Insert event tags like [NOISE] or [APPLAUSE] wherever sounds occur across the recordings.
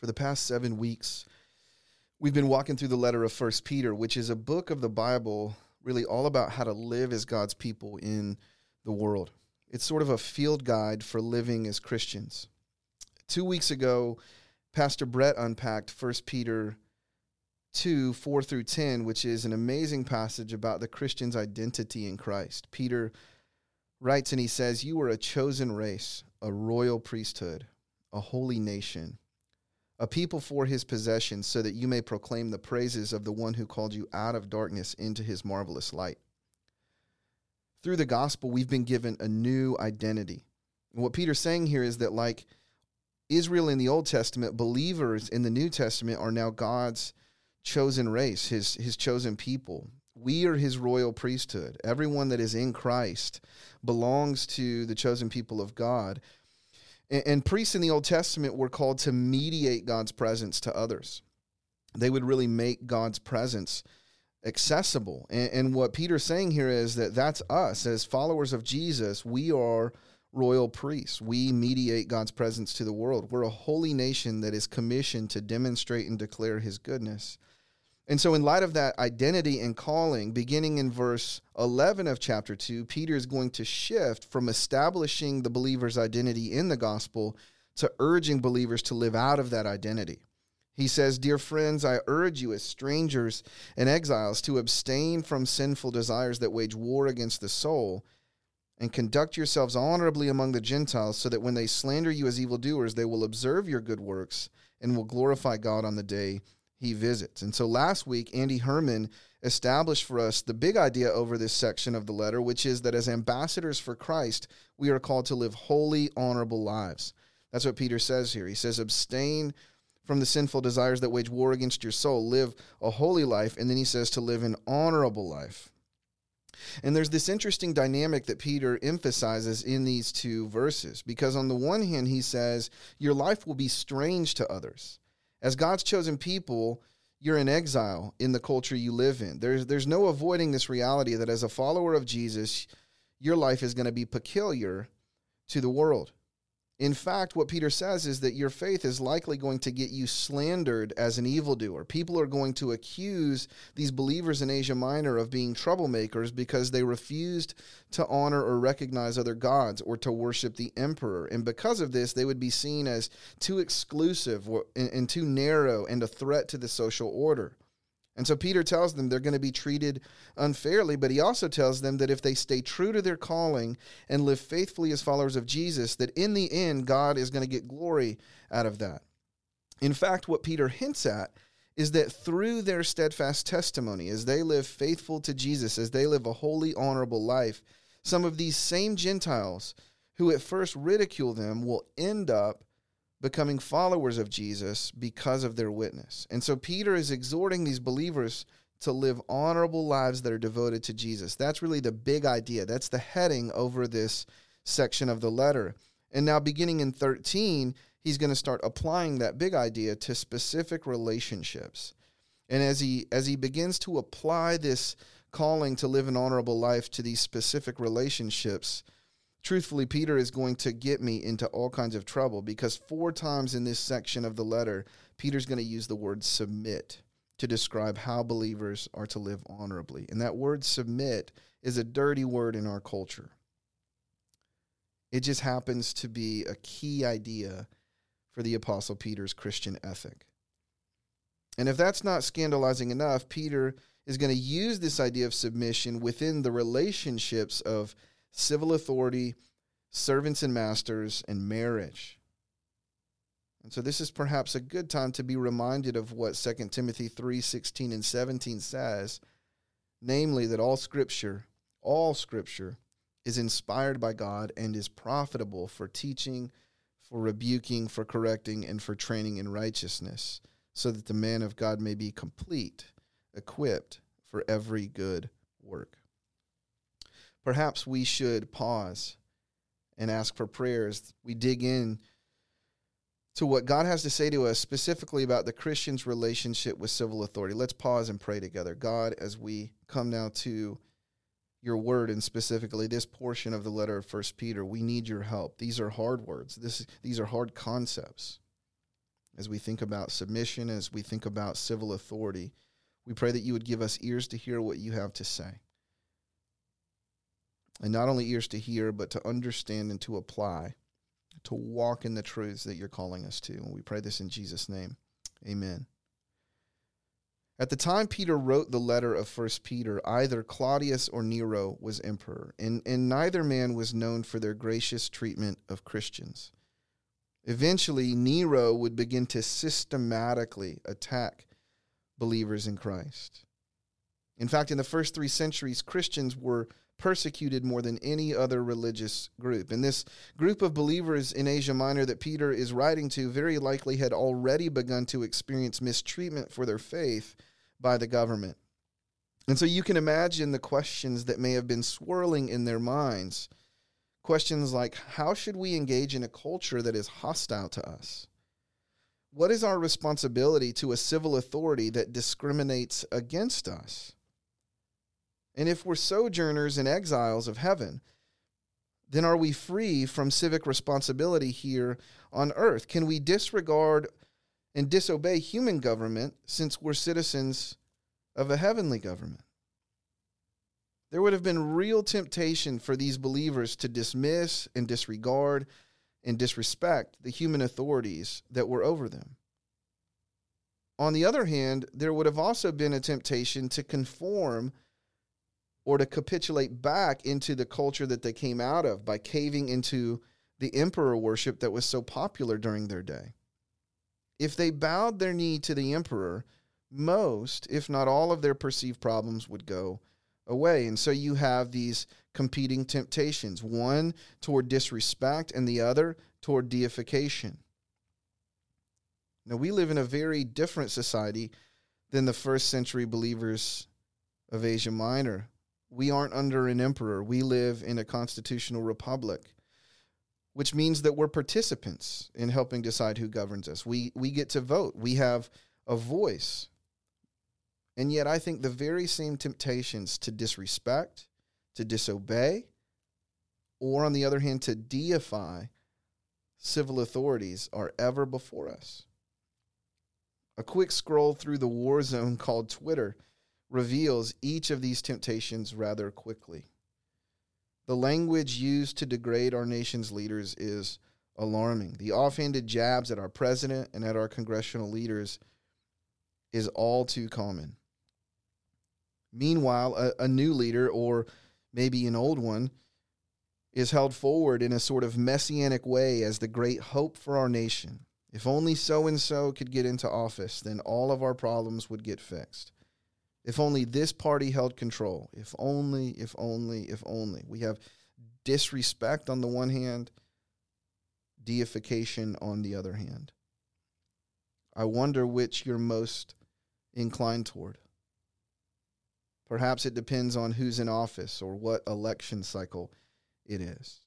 For the past seven weeks, we've been walking through the letter of First Peter, which is a book of the Bible really all about how to live as God's people in the world. It's sort of a field guide for living as Christians. Two weeks ago, Pastor Brett unpacked 1 Peter 2 4 through 10, which is an amazing passage about the Christian's identity in Christ. Peter writes and he says, You are a chosen race, a royal priesthood, a holy nation a people for his possession, so that you may proclaim the praises of the one who called you out of darkness into his marvelous light. Through the gospel, we've been given a new identity. And what Peter's saying here is that, like Israel in the Old Testament, believers in the New Testament are now God's chosen race, his, his chosen people. We are his royal priesthood. Everyone that is in Christ belongs to the chosen people of God. And, and priests in the Old Testament were called to mediate God's presence to others. They would really make God's presence accessible. And, and, what Peter's saying here is that that's us as followers of Jesus. We are royal priests. We mediate God's presence to the world. We're a holy nation that is commissioned to demonstrate and declare his goodness. And so, in light of that identity and calling, beginning in verse 11 of chapter 2, Peter is going to shift from establishing the believer's identity in the gospel to urging believers to live out of that identity. He says, Dear friends, I urge you as strangers and exiles to abstain from sinful desires that wage war against the soul, and conduct yourselves honorably among the Gentiles, so that when they slander you as evildoers, they will observe your good works and will glorify God on the day he visits. And so last week, Andy Herman established for us the big idea over this section of the letter, which is that as ambassadors for Christ, we are called to live holy, honorable lives. That's what Peter says here. He says, abstain from the sinful desires that wage war against your soul, live a holy life. And then he says to live an honorable life. And there's this interesting dynamic that Peter emphasizes in these two verses, because on the one hand, he says, Your life will be strange to others. As God's chosen people, you're in exile in the culture you live in. There's there's no avoiding this reality that as a follower of Jesus, your life is going to be peculiar to the world. In fact, what Peter says is that your faith is likely going to get you slandered as an evildoer. People are going to accuse these believers in Asia Minor of being troublemakers because they refused to honor or recognize other gods or to worship the emperor. And because of this, they would be seen as too exclusive and too narrow and a threat to the social order. And so Peter tells them they're going to be treated unfairly, but he also tells them that if they stay true to their calling and live faithfully as followers of Jesus, that in the end, God is going to get glory out of that. In fact, what Peter hints at is that through their steadfast testimony, as they live faithful to Jesus, as they live a holy, honorable life, some of these same Gentiles who at first ridicule them will end up becoming followers of Jesus because of their witness. And so Peter is exhorting these believers to live honorable lives that are devoted to Jesus. That's really the big idea. That's the heading over this section of the letter. And now, beginning in 13, he's going to start applying that big idea to specific relationships. And as he as he begins to apply this calling to live an honorable life to these specific relationships, truthfully, Peter is going to get me into all kinds of trouble because four times in this section of the letter, Peter's going to use the word submit to describe how believers are to live honorably. And that word submit is a dirty word in our culture. It just happens to be a key idea for the Apostle Peter's Christian ethic. And if that's not scandalizing enough, Peter is going to use this idea of submission within the relationships of civil authority, servants and masters, and marriage. And so this is perhaps a good time to be reminded of what 2 Timothy 3 16 and 17 says, namely that all scripture, all scripture, is inspired by God and is profitable for teaching, for rebuking, for correcting, and for training in righteousness, so that the man of God may be complete, equipped for every good work perhaps we should pause and ask for prayers. We dig in to what God has to say to us specifically about the Christian's relationship with civil authority. Let's pause and pray together. God, as we come now to your word and specifically this portion of the letter of First Peter, we need your help. These are hard words. This these are hard concepts. as we think about submission, as we think about civil authority. We pray that you would give us ears to hear what you have to say. And not only ears to hear, but to understand and to apply, to walk in the truths that you're calling us to. And we pray this in Jesus' name. Amen. At the time Peter wrote the letter of First Peter, either Claudius or Nero was emperor, and, and neither man was known for their gracious treatment of Christians. Eventually, Nero would begin to systematically attack believers in Christ. In fact, in the first three centuries, Christians were persecuted more than any other religious group. And this group of believers in Asia Minor that Peter is writing to very likely had already begun to experience mistreatment for their faith by the government. And so you can imagine the questions that may have been swirling in their minds. Questions like how should we engage in a culture that is hostile to us? What is our responsibility to a civil authority that discriminates against us? And if we're sojourners and exiles of heaven, then are we free from civic responsibility here on earth? Can we disregard and disobey human government since we're citizens of a heavenly government. There would have been real temptation for these believers to dismiss and disregard and disrespect the human authorities that were over them. On the other hand, there would have also been a temptation to conform or to capitulate back into the culture that they came out of by caving into the emperor worship that was so popular during their day. If they bowed their knee to the emperor, most, if not all, of their perceived problems would go away. And so you have these competing temptations one toward disrespect, and the other toward deification. Now, we live in a very different society than the first century believers of Asia Minor. We aren't under an emperor, we live in a constitutional republic which means that we're participants in helping decide who governs us. We, we get to vote, we have a voice. And yet, I think the very same temptations to disrespect, to disobey, or on the other hand, to deify civil authorities are ever before us. A quick scroll through the war zone called Twitter reveals each of these temptations rather quickly. The language used to degrade our nation's leaders is alarming. The offhanded jabs at our president and at our congressional leaders is all too common. Meanwhile, a, a, new leader, or maybe an old one, is held forward in a sort of messianic way as the great hope for our nation. If only so and so could get into office, then all of our problems would get fixed. If only this party held control. If only, if only, if only. We have disrespect on the one hand, deification on the other hand. I wonder which you're most inclined toward. Perhaps it depends on who's in office or what election cycle it is.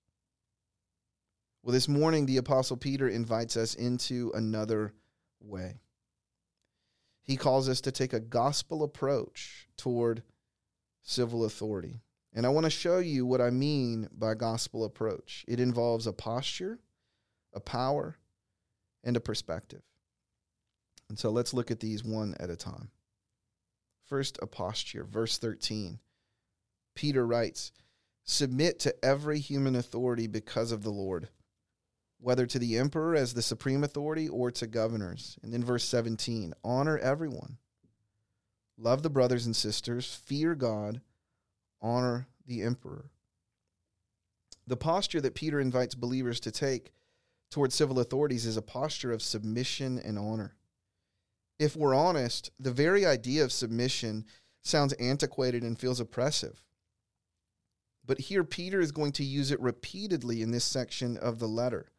Well, this morning, the Apostle Peter invites us into another way he calls us to take a gospel approach toward civil authority. And I want to show you what I mean by gospel approach. It involves a posture, a power, and a perspective. And so let's look at these one at a time. First, a posture. Verse 13. Peter writes, Submit to every human authority because of the Lord whether to the emperor as the supreme authority or to governors. And then verse 17 honor everyone, love the brothers and sisters, fear God, honor the emperor. The posture that Peter invites believers to take towards civil authorities is a posture of submission and honor. If we're honest, the very idea of submission sounds antiquated and feels oppressive. But here, Peter is going to use it repeatedly in this section of the letter.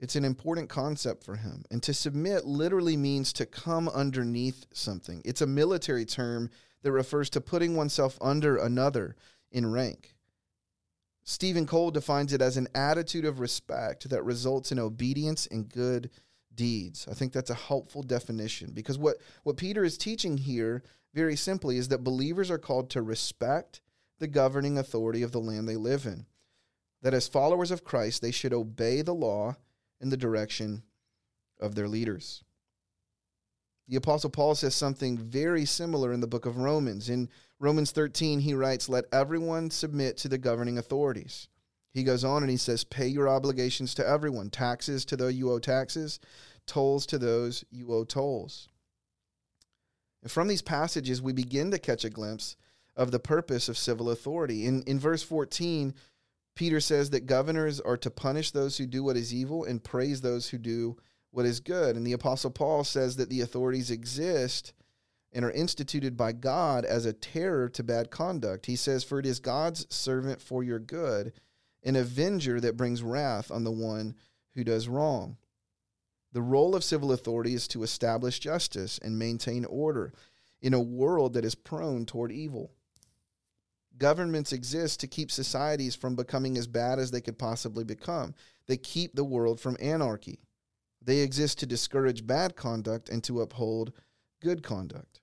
It's an important concept for him. And to submit literally means to come underneath something. It's a military term that refers to putting oneself under another in rank. Steven Cole defines it as an attitude of respect that results in obedience and good deeds. I think that's a helpful definition because what, what Peter is teaching here, very simply, is that believers are called to respect the governing authority of the land they live in. That as followers of Christ, they should obey the law in the direction of their leaders. The Apostle Paul says something very similar in the book of Romans. In Romans 13, he writes, Let everyone submit to the governing authorities. He goes on and he says, Pay your obligations to everyone, taxes to those you owe taxes, tolls to those you owe tolls. And from these passages, we begin to catch a glimpse of the purpose of civil authority. In, in verse 14, Peter says that governors are to punish those who do what is evil and praise those who do what is good. And the Apostle Paul says that the authorities exist and are instituted by God as a terror to bad conduct. He says, For it is God's servant for your good, an avenger that brings wrath on the one who does wrong. The role of civil authority is to establish justice and maintain order in a world that is prone toward evil. Governments exist to keep societies from becoming as bad as they could possibly become. They keep the world from anarchy. They exist to discourage bad conduct and to uphold good conduct.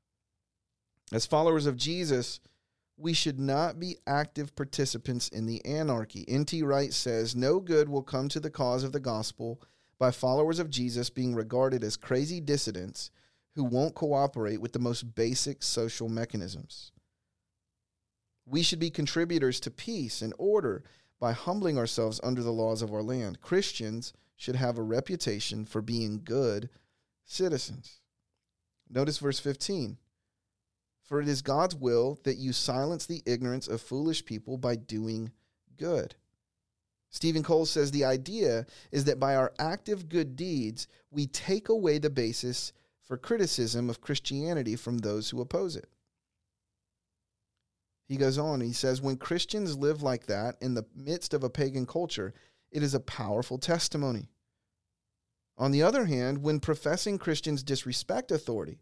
As followers of Jesus, we should not be active participants in the anarchy. N.T. Wright says, No good will come to the cause of the gospel by followers of Jesus being regarded as crazy dissidents who won't cooperate with the most basic social mechanisms. We should be contributors to peace and order by humbling ourselves under the laws of our land. Christians should have a reputation for being good citizens. Notice verse 15. For it is God's will that you silence the ignorance of foolish people by doing good. Steven Cole says the idea is that by our active good deeds, we take away the basis for criticism of Christianity from those who oppose it. He goes on, he says, when Christians live like that in the midst of a pagan culture, it is a powerful testimony. On the other hand, when professing Christians disrespect authority,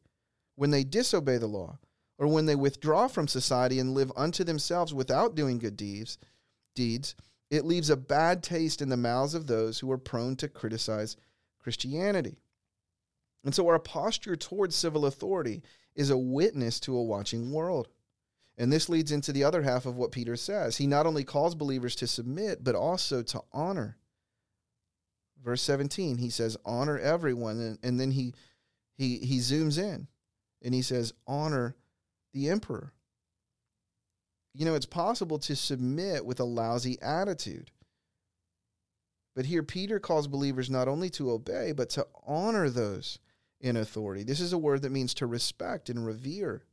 when they disobey the law, or when they withdraw from society and live unto themselves without doing good deeds, deeds, it leaves a bad taste in the mouths of those who are prone to criticize Christianity. And so our posture towards civil authority is a witness to a watching world. And this leads into the other half of what Peter says. He not only calls believers to submit, but also to honor. Verse 17, he says, honor everyone. And, and then he, he, he zooms in and he says, honor the emperor. You know, it's possible to submit with a lousy attitude. But here, Peter calls believers not only to obey, but to honor those in authority. This is a word that means to respect and revere.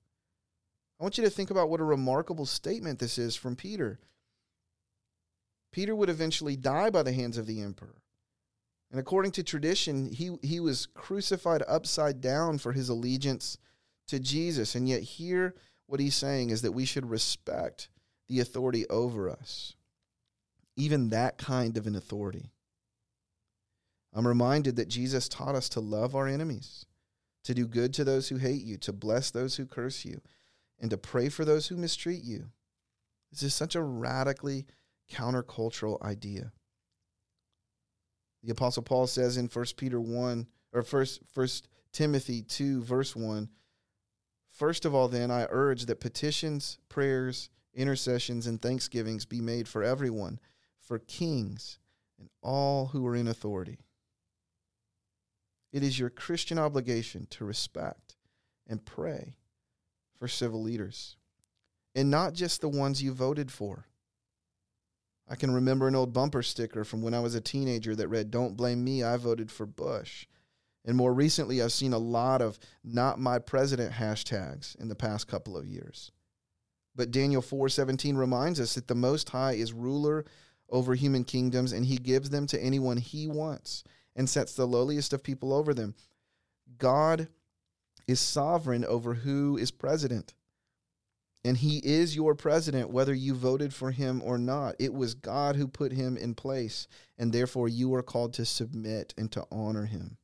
I want you to think about what a remarkable statement this is from Peter. Peter would eventually die by the hands of the emperor. And according to tradition, he, he was crucified upside down for his allegiance to Jesus. And yet, here, what he's saying is that we should respect the authority over us, even that kind of an authority. I'm reminded that Jesus taught us to love our enemies, to do good to those who hate you, to bless those who curse you, and to pray for those who mistreat you. This is such a radically countercultural idea. The apostle Paul says in 1 Peter 1 or first First Timothy 2 verse 1, First of all then I urge that petitions, prayers, intercessions and thanksgivings be made for everyone, for kings and all who are in authority. It is your Christian obligation to respect and pray for civil leaders, and not just the ones you voted for. I can remember an old bumper sticker from when I was a teenager that read, Don't blame me, I voted for Bush. And more recently, I've seen a lot of not my president hashtags in the past couple of years. But Daniel 4:17 reminds us that the most high is ruler over human kingdoms and he gives them to anyone he wants and sets the lowliest of people over them. God is sovereign over who is president. And he is your president, whether you voted for him or not. It was God who put him in place, and therefore you are called to submit and to honor him.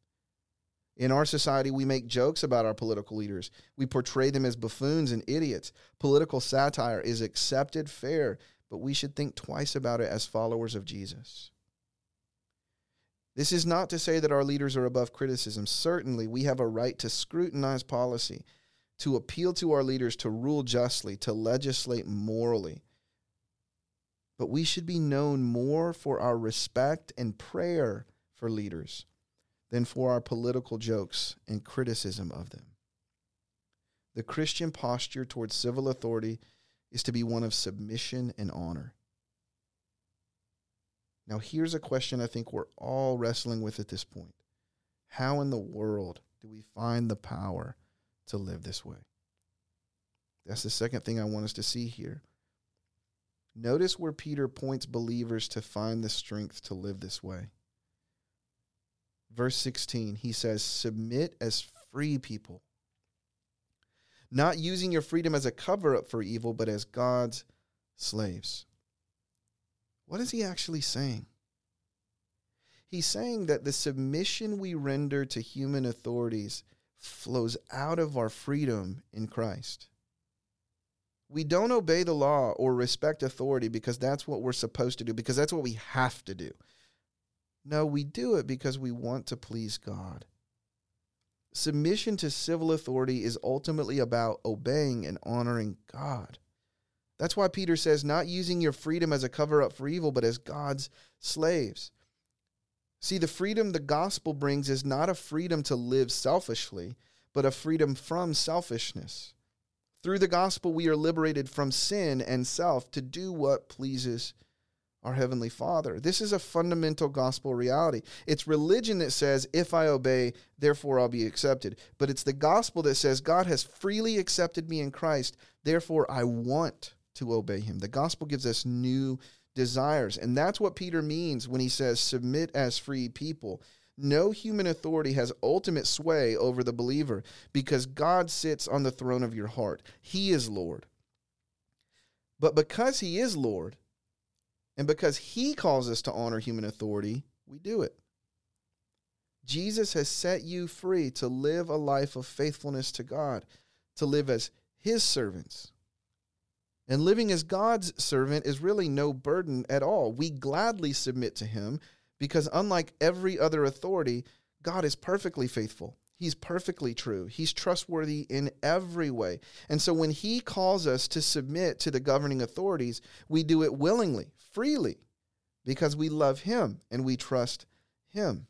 In our society, we make jokes about our political leaders. We portray them as buffoons and idiots. Political satire is accepted, fair, but we should think twice about it as followers of Jesus. This is not to say that our leaders are above criticism. Certainly, we have a right to scrutinize policy, to appeal to our leaders to rule justly, to legislate morally. But we should be known more for our respect and prayer for leaders than for our political jokes and criticism of them. The Christian posture towards civil authority is to be one of submission and honor. Now, here's a question I think we're all wrestling with at this point How in the world do we find the power to live this way? That's the second thing I want us to see here. Notice where Peter points believers to find the strength to live this way. Verse 16, he says, Submit as free people, not using your freedom as a cover up for evil, but as God's slaves. What is he actually saying? He's saying that the submission we render to human authorities flows out of our freedom in Christ. We don't obey the law or respect authority because that's what we're supposed to do, because that's what we have to do. No, we do it because we want to please God. Submission to civil authority is ultimately about obeying and honoring God. That's why Peter says, not using your freedom as a cover up for evil, but as God's slaves. See, the freedom the gospel brings is not a freedom to live selfishly, but a freedom from selfishness. Through the gospel, we are liberated from sin and self to do what pleases our Heavenly Father. This is a fundamental gospel reality. It's religion that says, if I obey, therefore I'll be accepted. But it's the gospel that says, God has freely accepted me in Christ, therefore I want to obey him. The gospel gives us new desires. And that's what Peter means when he says, submit as free people. No human authority has ultimate sway over the believer because God sits on the throne of your heart. He is Lord. But because He is Lord, and because He calls us to honor human authority, we do it. Jesus has set you free to live a life of faithfulness to God, to live as His servants. And living as God's servant is really no burden at all. We gladly submit to Him because, unlike every other authority, God is perfectly faithful. He's perfectly true. He's trustworthy in every way. And so when He calls us to submit to the governing authorities, we do it willingly, freely, because we love Him and we trust Him.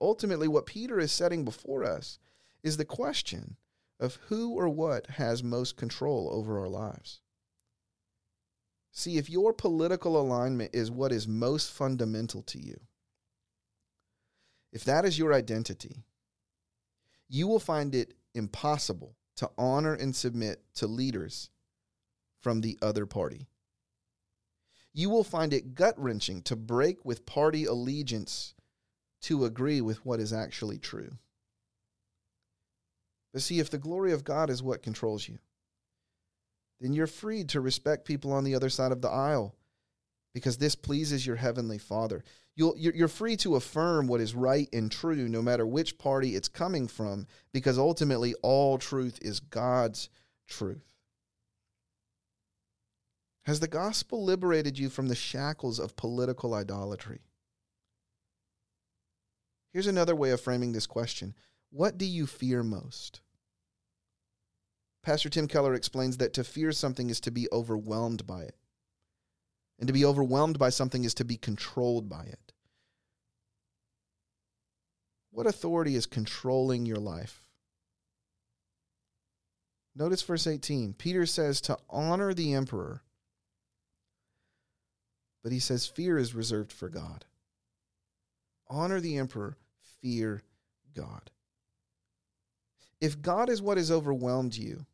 Ultimately, what Peter is setting before us is the question of who or what has most control over our lives. See, if your political alignment is what is most fundamental to you, if that is your identity, you will find it impossible to honor and submit to leaders from the other party. You will find it gut wrenching to break with party allegiance to agree with what is actually true. But see, if the glory of God is what controls you, then you're free to respect people on the other side of the aisle because this pleases your heavenly Father. You'll, you're free to affirm what is right and true no matter which party it's coming from because ultimately all truth is God's truth. Has the gospel liberated you from the shackles of political idolatry? Here's another way of framing this question What do you fear most? Pastor Tim Keller explains that to fear something is to be overwhelmed by it. And to be overwhelmed by something is to be controlled by it. What authority is controlling your life? Notice verse 18. Peter says to honor the emperor, but he says fear is reserved for God. Honor the emperor, fear God. If God is what has overwhelmed you,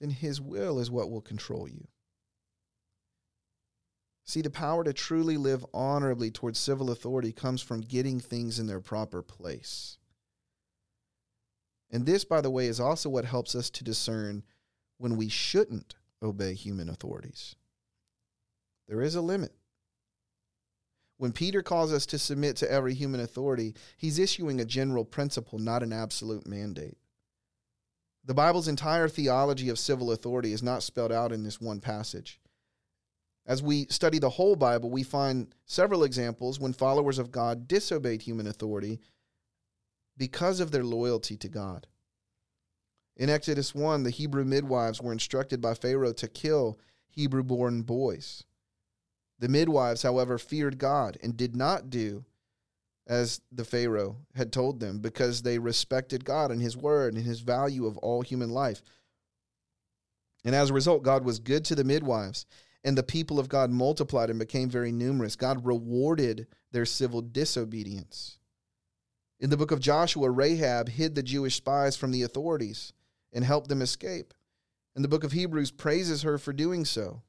then His will is what will control you. See, the power to truly live honorably towards civil authority comes from getting things in their proper place. And this, by the way, is also what helps us to discern when we shouldn't obey human authorities. There is a limit. When Peter calls us to submit to every human authority, he's issuing a general principle, not an absolute mandate. The Bible's entire theology of civil authority is not spelled out in this one passage. As we study the whole Bible, we find several examples when followers of God disobeyed human authority because of their loyalty to God. In Exodus 1, the Hebrew midwives were instructed by Pharaoh to kill Hebrew born boys. The midwives, however, feared God and did not do as the Pharaoh had told them, because they respected God and his word and his value of all human life. And as a result, God was good to the midwives, and the people of God multiplied and became very numerous. God rewarded their civil disobedience. In the book of Joshua, Rahab hid the Jewish spies from the authorities and helped them escape. And the book of Hebrews praises her for doing so.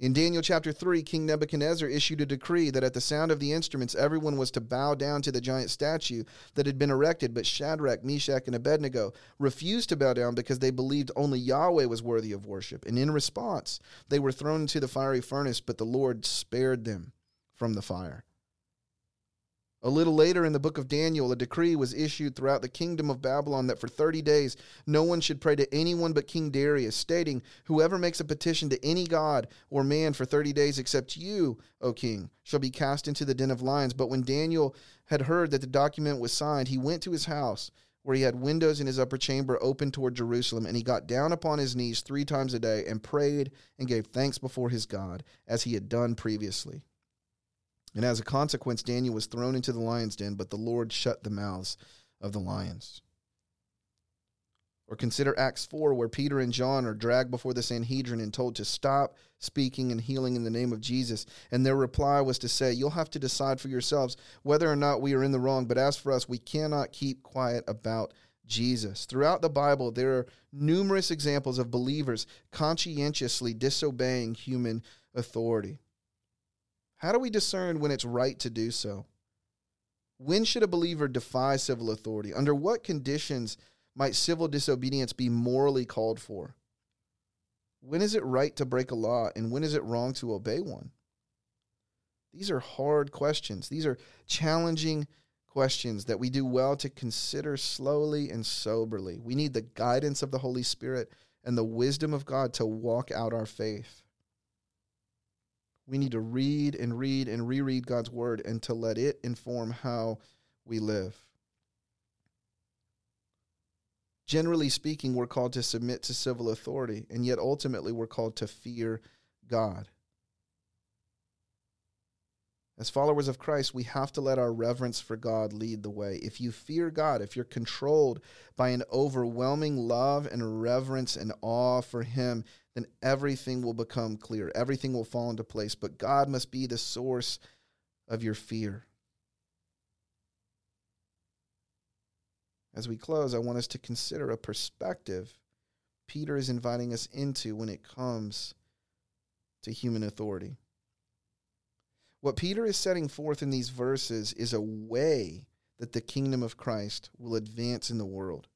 In Daniel chapter 3, King Nebuchadnezzar issued a decree that at the sound of the instruments, everyone was to bow down to the giant statue that had been erected. But Shadrach, Meshach, and Abednego refused to bow down because they believed only Yahweh was worthy of worship. And in response, they were thrown into the fiery furnace, but the Lord spared them from the fire. A little later in the book of Daniel, a decree was issued throughout the kingdom of Babylon that for 30 days no one should pray to anyone but King Darius, stating, Whoever makes a petition to any god or man for 30 days except you, O king, shall be cast into the den of lions. But when Daniel had heard that the document was signed, he went to his house, where he had windows in his upper chamber open toward Jerusalem, and he got down upon his knees three times a day and prayed and gave thanks before his God, as he had done previously. And as a consequence, Daniel was thrown into the lion's den, but the Lord shut the mouths of the lions. Or consider Acts 4, where Peter and John are dragged before the Sanhedrin and told to stop speaking and healing in the name of Jesus. And their reply was to say, You'll have to decide for yourselves whether or not we are in the wrong, but as for us, we cannot keep quiet about Jesus. Throughout the Bible, there are numerous examples of believers conscientiously disobeying human authority. How do we discern when it's right to do so? When should a believer defy civil authority? Under what conditions might civil disobedience be morally called for? When is it right to break a law and when is it wrong to obey one? These are hard questions. These are challenging questions that we do well to consider slowly and soberly. We need the guidance of the Holy Spirit and the wisdom of God to walk out our faith. We need to read and read and reread God's word and to let it inform how we live. Generally speaking, we're called to submit to civil authority, and yet ultimately we're called to fear God. As followers of Christ, we have to let our reverence for God lead the way. If you fear God, if you're controlled by an overwhelming love and reverence and awe for Him, then everything will become clear. Everything will fall into place. But God must be the source of your fear. As we close, I want us to consider a perspective Peter is inviting us into when it comes to human authority. What Peter is setting forth in these verses is a way that the kingdom of Christ will advance in the world.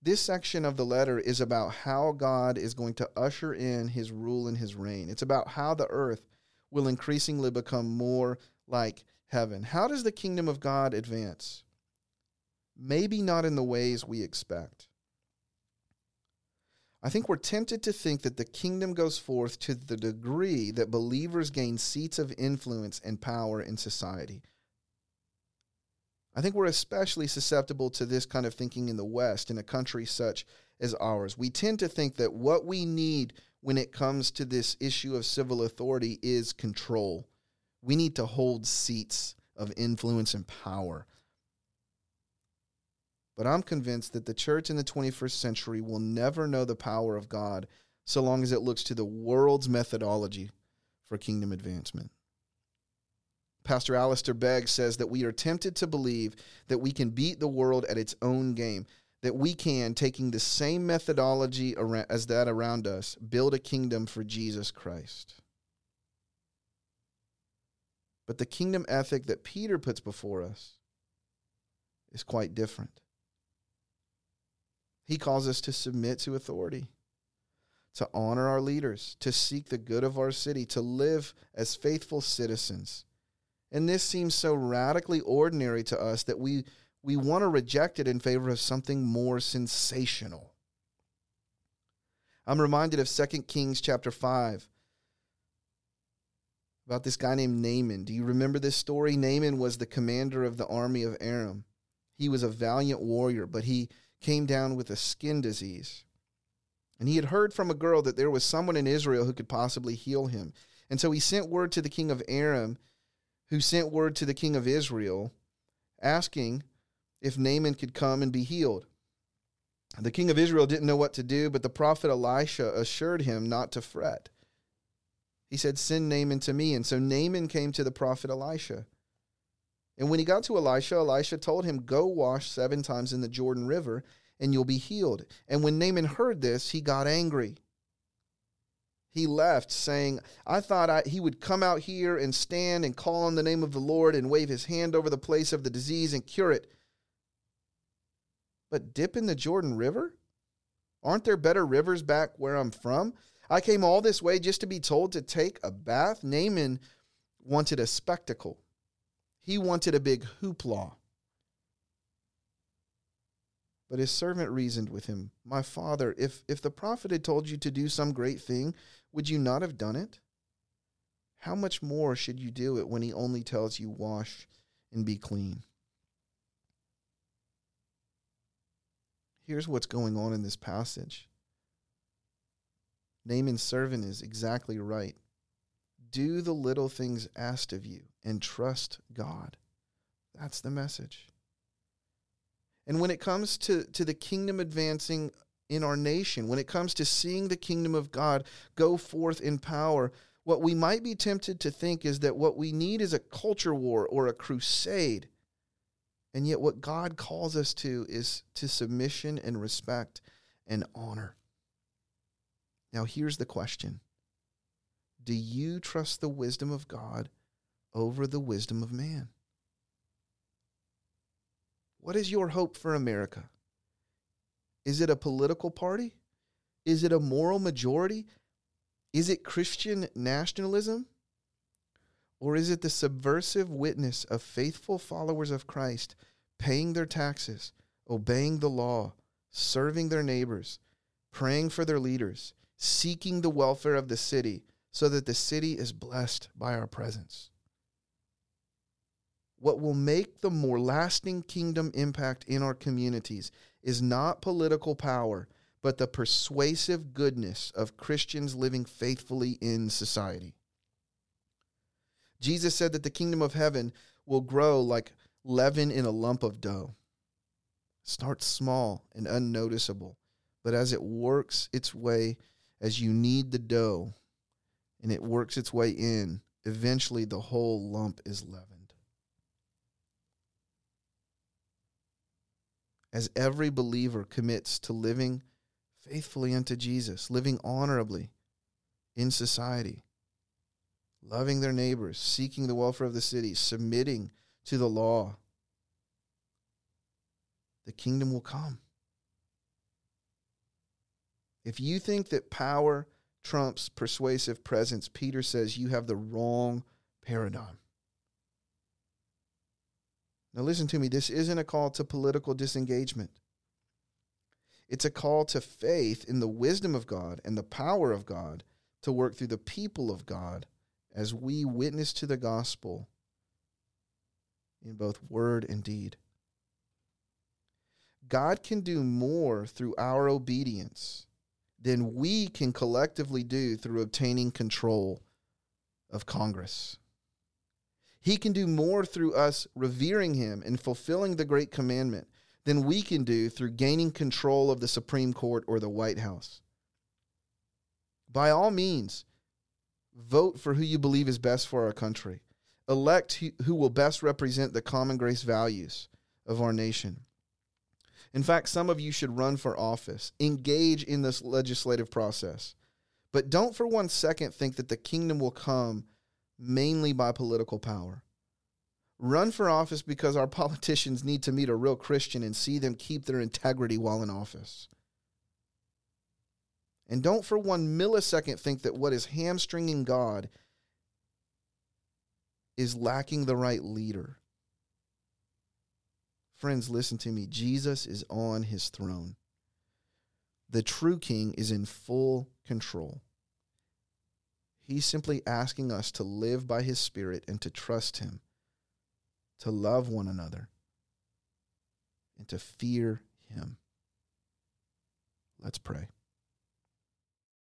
This section of the letter is about how God is going to usher in his rule and his reign. It's about how the earth will increasingly become more like heaven. How does the kingdom of God advance? Maybe not in the ways we expect. I think we're tempted to think that the kingdom goes forth to the degree that believers gain seats of influence and power in society. I think we're especially susceptible to this kind of thinking in the West, in a country such as ours. We tend to think that what we need when it comes to this issue of civil authority is control. We need to hold seats of influence and power. But I'm convinced that the church in the 21st century will never know the power of God so long as it looks to the world's methodology for kingdom advancement. Pastor Alistair Begg says that we are tempted to believe that we can beat the world at its own game, that we can, taking the same methodology as that around us, build a kingdom for Jesus Christ. But the kingdom ethic that Peter puts before us is quite different. He calls us to submit to authority, to honor our leaders, to seek the good of our city, to live as faithful citizens and this seems so radically ordinary to us that we, we want to reject it in favor of something more sensational. I'm reminded of 2 Kings chapter 5 about this guy named Naaman. Do you remember this story? Naaman was the commander of the army of Aram. He was a valiant warrior, but he came down with a skin disease. And he had heard from a girl that there was someone in Israel who could possibly heal him. And so he sent word to the king of Aram who sent word to the king of Israel asking if Naaman could come and be healed. The king of Israel didn't know what to do, but the prophet Elisha assured him not to fret. He said, Send Naaman to me. And so Naaman came to the prophet Elisha. And when he got to Elisha, Elisha told him, Go wash seven times in the Jordan River, and you'll be healed. And when Naaman heard this, he got angry. He left, saying, I thought I, he would come out here and stand and call on the name of the Lord and wave his hand over the place of the disease and cure it. But dip in the Jordan River? Aren't there better rivers back where I'm from? I came all this way just to be told to take a bath. Naaman wanted a spectacle, he wanted a big hoopla. But his servant reasoned with him, My father, if, if the prophet had told you to do some great thing, would you not have done it? How much more should you do it when he only tells you, Wash and be clean? Here's what's going on in this passage. Naaman's servant is exactly right. Do the little things asked of you and trust God. That's the message. And when it comes to, to the kingdom advancing in our nation, when it comes to seeing the kingdom of God go forth in power, what we might be tempted to think is that what we need is a culture war or a crusade. And yet, what God calls us to is to submission and respect and honor. Now, here's the question Do you trust the wisdom of God over the wisdom of man? What is your hope for America? Is it a political party? Is it a moral majority? Is it Christian nationalism? Or is it the subversive witness of faithful followers of Christ paying their taxes, obeying the law, serving their neighbors, praying for their leaders, seeking the welfare of the city so that the city is blessed by our presence? What will make the more lasting kingdom impact in our communities is not political power, but the persuasive goodness of Christians living faithfully in society. Jesus said that the kingdom of heaven will grow like leaven in a lump of dough. Start small and unnoticeable, but as it works its way, as you knead the dough and it works its way in, eventually the whole lump is leavened. As every believer commits to living faithfully unto Jesus, living honorably in society, loving their neighbors, seeking the welfare of the city, submitting to the law, the kingdom will come. If you think that power trumps persuasive presence, Peter says you have the wrong paradigm. Now, listen to me. This isn't a call to political disengagement. It's a call to faith in the wisdom of God and the power of God to work through the people of God as we witness to the gospel in both word and deed. God can do more through our obedience than we can collectively do through obtaining control of Congress. He can do more through us revering Him and fulfilling the great commandment than we can do through gaining control of the Supreme Court or the White House. By all means, Vote for who you believe is best for our country. Elect who will best represent the common grace values of our nation. In fact, some of you should run for office, engage in this legislative process. But don't for one second think that the kingdom will come mainly by political power. Run for office because our [LAUGHS] politicians need to meet a real Christian and see them keep their integrity while in office. And don't for one millisecond think that what is hamstringing God is lacking the right leader. Friends, listen to me. Jesus is on his throne. The true king is in full control. He's simply asking us to live by his spirit and to trust him, to love one another, and to fear him. Let's pray.